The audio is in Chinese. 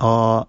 哦